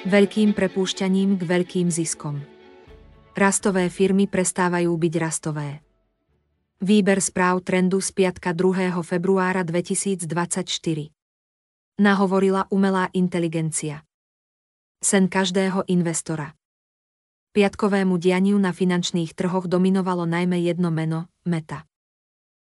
Veľkým prepúšťaním k veľkým ziskom. Rastové firmy prestávajú byť rastové. Výber správ trendu z piatka 2. februára 2024. Nahovorila umelá inteligencia. Sen každého investora. Piatkovému dianiu na finančných trhoch dominovalo najmä jedno meno – Meta.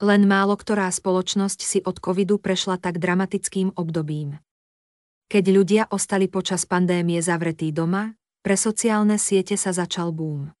Len málo ktorá spoločnosť si od covidu prešla tak dramatickým obdobím. Keď ľudia ostali počas pandémie zavretí doma, pre sociálne siete sa začal boom.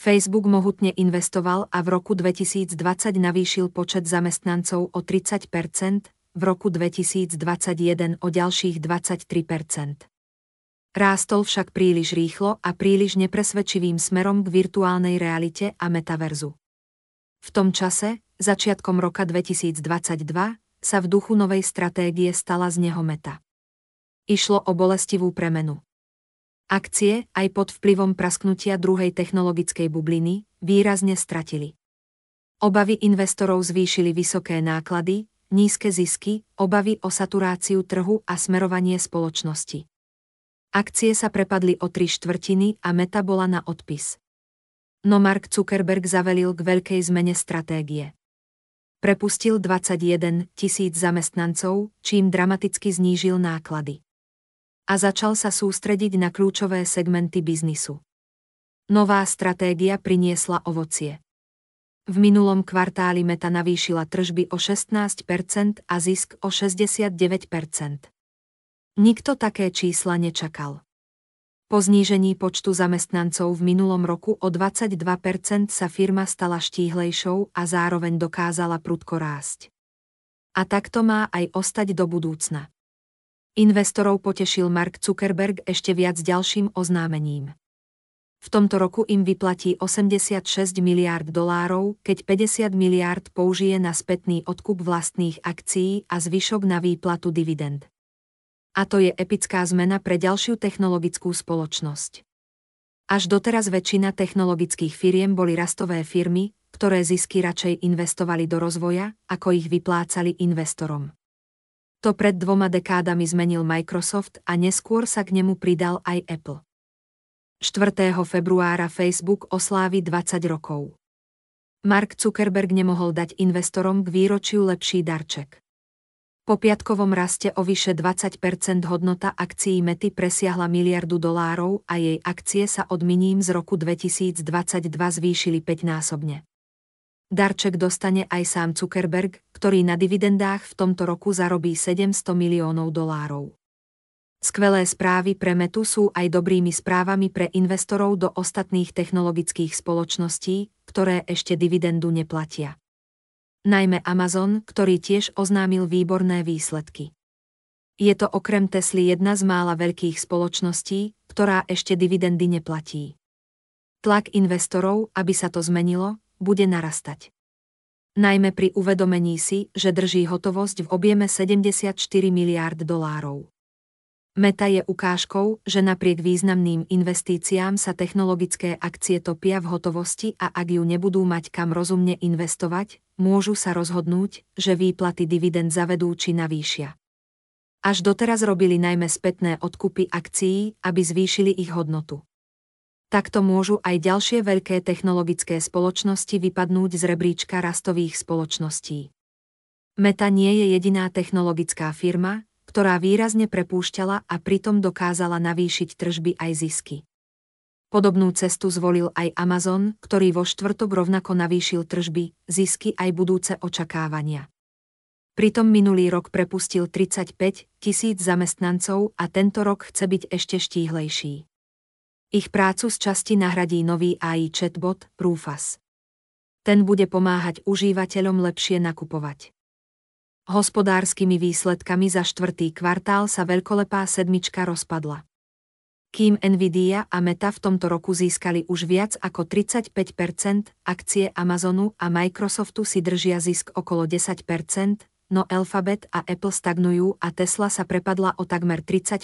Facebook mohutne investoval a v roku 2020 navýšil počet zamestnancov o 30% v roku 2021 o ďalších 23% Rástol však príliš rýchlo a príliš nepresvedčivým smerom k virtuálnej realite a metaverzu. V tom čase, začiatkom roka 2022, sa v duchu novej stratégie stala z neho meta. Išlo o bolestivú premenu. Akcie, aj pod vplyvom prasknutia druhej technologickej bubliny, výrazne stratili. Obavy investorov zvýšili vysoké náklady, nízke zisky, obavy o saturáciu trhu a smerovanie spoločnosti. Akcie sa prepadli o tri štvrtiny a meta bola na odpis no Mark Zuckerberg zavelil k veľkej zmene stratégie. Prepustil 21 tisíc zamestnancov, čím dramaticky znížil náklady. A začal sa sústrediť na kľúčové segmenty biznisu. Nová stratégia priniesla ovocie. V minulom kvartáli Meta navýšila tržby o 16% a zisk o 69%. Nikto také čísla nečakal. Po znížení počtu zamestnancov v minulom roku o 22% sa firma stala štíhlejšou a zároveň dokázala prudko rásť. A takto má aj ostať do budúcna. Investorov potešil Mark Zuckerberg ešte viac ďalším oznámením. V tomto roku im vyplatí 86 miliárd dolárov, keď 50 miliárd použije na spätný odkup vlastných akcií a zvyšok na výplatu dividend a to je epická zmena pre ďalšiu technologickú spoločnosť. Až doteraz väčšina technologických firiem boli rastové firmy, ktoré zisky radšej investovali do rozvoja, ako ich vyplácali investorom. To pred dvoma dekádami zmenil Microsoft a neskôr sa k nemu pridal aj Apple. 4. februára Facebook oslávi 20 rokov. Mark Zuckerberg nemohol dať investorom k výročiu lepší darček. Po piatkovom raste o vyše 20% hodnota akcií Mety presiahla miliardu dolárov a jej akcie sa od miním z roku 2022 zvýšili 5-násobne. Darček dostane aj sám Zuckerberg, ktorý na dividendách v tomto roku zarobí 700 miliónov dolárov. Skvelé správy pre Metu sú aj dobrými správami pre investorov do ostatných technologických spoločností, ktoré ešte dividendu neplatia najmä Amazon, ktorý tiež oznámil výborné výsledky. Je to okrem Tesly jedna z mála veľkých spoločností, ktorá ešte dividendy neplatí. Tlak investorov, aby sa to zmenilo, bude narastať. Najmä pri uvedomení si, že drží hotovosť v objeme 74 miliárd dolárov. Meta je ukážkou, že napriek významným investíciám sa technologické akcie topia v hotovosti a ak ju nebudú mať kam rozumne investovať, môžu sa rozhodnúť, že výplaty dividend zavedú či navýšia. Až doteraz robili najmä spätné odkupy akcií, aby zvýšili ich hodnotu. Takto môžu aj ďalšie veľké technologické spoločnosti vypadnúť z rebríčka rastových spoločností. Meta nie je jediná technologická firma, ktorá výrazne prepúšťala a pritom dokázala navýšiť tržby aj zisky. Podobnú cestu zvolil aj Amazon, ktorý vo štvrtok rovnako navýšil tržby, zisky aj budúce očakávania. Pritom minulý rok prepustil 35 tisíc zamestnancov a tento rok chce byť ešte štíhlejší. Ich prácu z časti nahradí nový AI chatbot Rufus. Ten bude pomáhať užívateľom lepšie nakupovať. Hospodárskymi výsledkami za štvrtý kvartál sa veľkolepá sedmička rozpadla. Kým Nvidia a Meta v tomto roku získali už viac ako 35% akcie Amazonu a Microsoftu si držia zisk okolo 10% no Alphabet a Apple stagnujú a Tesla sa prepadla o takmer 30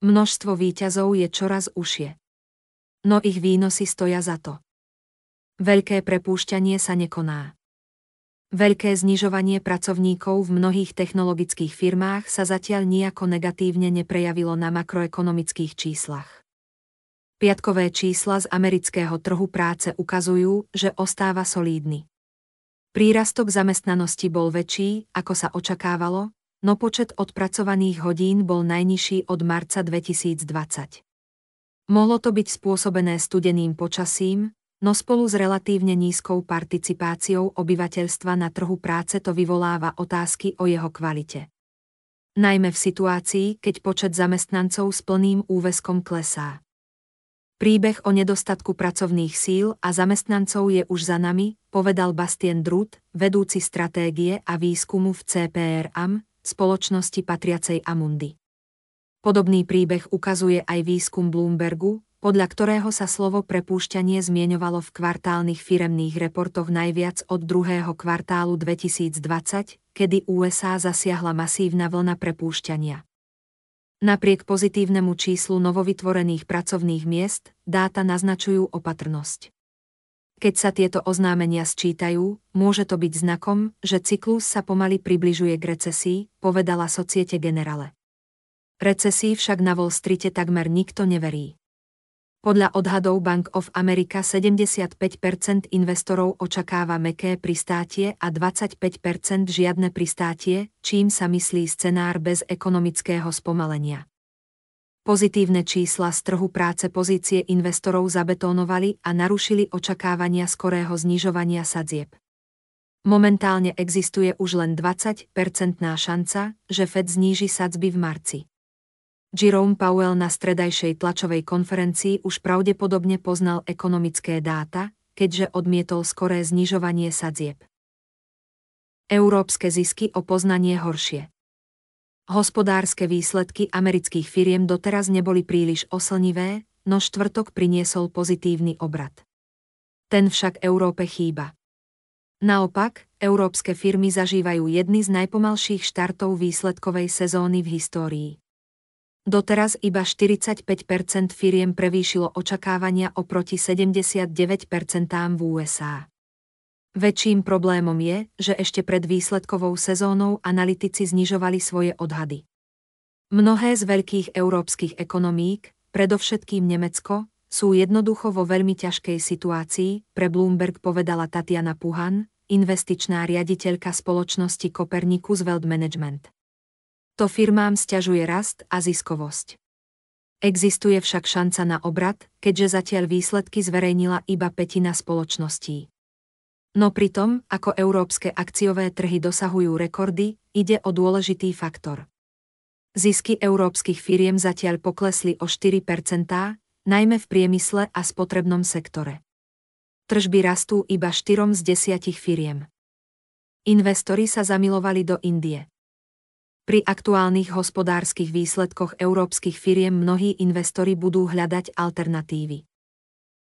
Množstvo výťazov je čoraz užšie. No ich výnosy stoja za to. Veľké prepúšťanie sa nekoná. Veľké znižovanie pracovníkov v mnohých technologických firmách sa zatiaľ nejako negatívne neprejavilo na makroekonomických číslach. Piatkové čísla z amerického trhu práce ukazujú, že ostáva solídny. Prírastok zamestnanosti bol väčší, ako sa očakávalo, no počet odpracovaných hodín bol najnižší od marca 2020. Mohlo to byť spôsobené studeným počasím, no spolu s relatívne nízkou participáciou obyvateľstva na trhu práce to vyvoláva otázky o jeho kvalite. Najmä v situácii, keď počet zamestnancov s plným úveskom klesá. Príbeh o nedostatku pracovných síl a zamestnancov je už za nami, povedal Bastien Drut, vedúci stratégie a výskumu v CPRAM, spoločnosti patriacej Amundi. Podobný príbeh ukazuje aj výskum Bloombergu, podľa ktorého sa slovo prepúšťanie zmieňovalo v kvartálnych firemných reportoch najviac od druhého kvartálu 2020, kedy USA zasiahla masívna vlna prepúšťania. Napriek pozitívnemu číslu novovytvorených pracovných miest, dáta naznačujú opatrnosť. Keď sa tieto oznámenia sčítajú, môže to byť znakom, že cyklus sa pomaly približuje k recesii, povedala Societe Generale. Recesii však na Wall Streete takmer nikto neverí. Podľa odhadov Bank of America 75% investorov očakáva meké pristátie a 25% žiadne pristátie, čím sa myslí scenár bez ekonomického spomalenia. Pozitívne čísla z trhu práce pozície investorov zabetónovali a narušili očakávania skorého znižovania sadzieb. Momentálne existuje už len 20-percentná šanca, že Fed zníži sadzby v marci. Jerome Powell na stredajšej tlačovej konferencii už pravdepodobne poznal ekonomické dáta, keďže odmietol skoré znižovanie sadzieb. Európske zisky o poznanie horšie. Hospodárske výsledky amerických firiem doteraz neboli príliš oslnivé, no štvrtok priniesol pozitívny obrad. Ten však Európe chýba. Naopak, európske firmy zažívajú jedny z najpomalších štartov výsledkovej sezóny v histórii. Doteraz iba 45% firiem prevýšilo očakávania oproti 79% v USA. Väčším problémom je, že ešte pred výsledkovou sezónou analytici znižovali svoje odhady. Mnohé z veľkých európskych ekonomík, predovšetkým Nemecko, sú jednoducho vo veľmi ťažkej situácii, pre Bloomberg povedala Tatiana Puhan, investičná riaditeľka spoločnosti Copernicus World Management. To firmám stiažuje rast a ziskovosť. Existuje však šanca na obrad, keďže zatiaľ výsledky zverejnila iba petina spoločností. No pritom, ako európske akciové trhy dosahujú rekordy, ide o dôležitý faktor. Zisky európskych firiem zatiaľ poklesli o 4%, najmä v priemysle a spotrebnom sektore. Tržby rastú iba 4 z 10 firiem. Investori sa zamilovali do Indie. Pri aktuálnych hospodárskych výsledkoch európskych firiem mnohí investori budú hľadať alternatívy.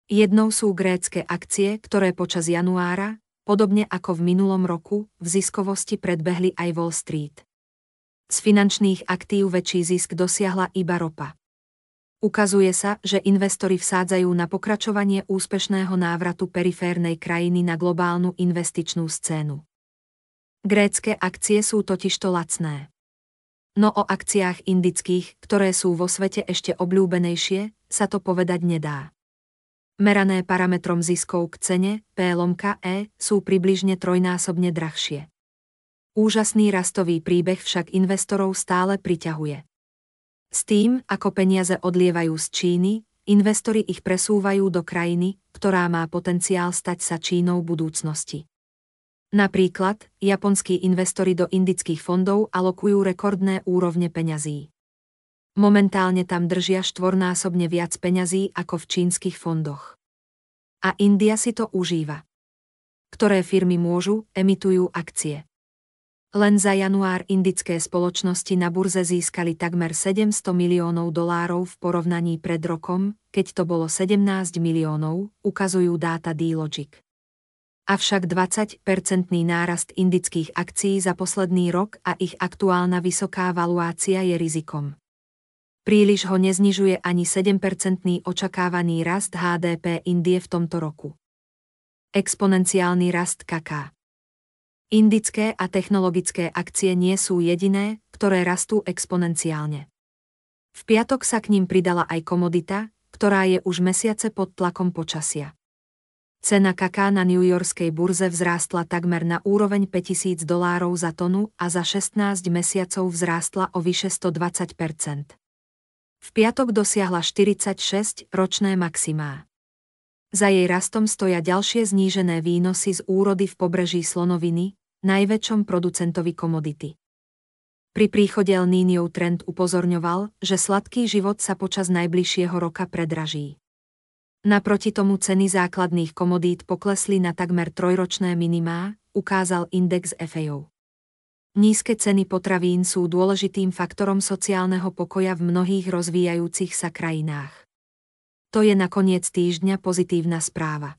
Jednou sú grécke akcie, ktoré počas januára, podobne ako v minulom roku, v ziskovosti predbehli aj Wall Street. Z finančných aktív väčší zisk dosiahla iba ropa. Ukazuje sa, že investori vsádzajú na pokračovanie úspešného návratu periférnej krajiny na globálnu investičnú scénu. Grécke akcie sú totižto lacné. No o akciách indických, ktoré sú vo svete ešte obľúbenejšie, sa to povedať nedá. Merané parametrom ziskov k cene, P lomka E, sú približne trojnásobne drahšie. Úžasný rastový príbeh však investorov stále priťahuje. S tým, ako peniaze odlievajú z Číny, investori ich presúvajú do krajiny, ktorá má potenciál stať sa Čínou budúcnosti. Napríklad, japonskí investori do indických fondov alokujú rekordné úrovne peňazí. Momentálne tam držia štvornásobne viac peňazí ako v čínskych fondoch. A India si to užíva. Ktoré firmy môžu, emitujú akcie. Len za január indické spoločnosti na burze získali takmer 700 miliónov dolárov v porovnaní pred rokom, keď to bolo 17 miliónov, ukazujú dáta D-Logic. Avšak 20-percentný nárast indických akcií za posledný rok a ich aktuálna vysoká valuácia je rizikom. Príliš ho neznižuje ani 7-percentný očakávaný rast HDP Indie v tomto roku. Exponenciálny rast kaká. Indické a technologické akcie nie sú jediné, ktoré rastú exponenciálne. V piatok sa k ním pridala aj komodita, ktorá je už mesiace pod tlakom počasia. Cena kaká na New Yorkskej burze vzrástla takmer na úroveň 5000 dolárov za tonu a za 16 mesiacov vzrástla o vyše 120 V piatok dosiahla 46 ročné maximá. Za jej rastom stoja ďalšie znížené výnosy z úrody v pobreží Slonoviny, najväčšom producentovi komodity. Pri príchode El Niño trend upozorňoval, že sladký život sa počas najbližšieho roka predraží. Naproti tomu ceny základných komodít poklesli na takmer trojročné minimá, ukázal index FAO. Nízke ceny potravín sú dôležitým faktorom sociálneho pokoja v mnohých rozvíjajúcich sa krajinách. To je na koniec týždňa pozitívna správa.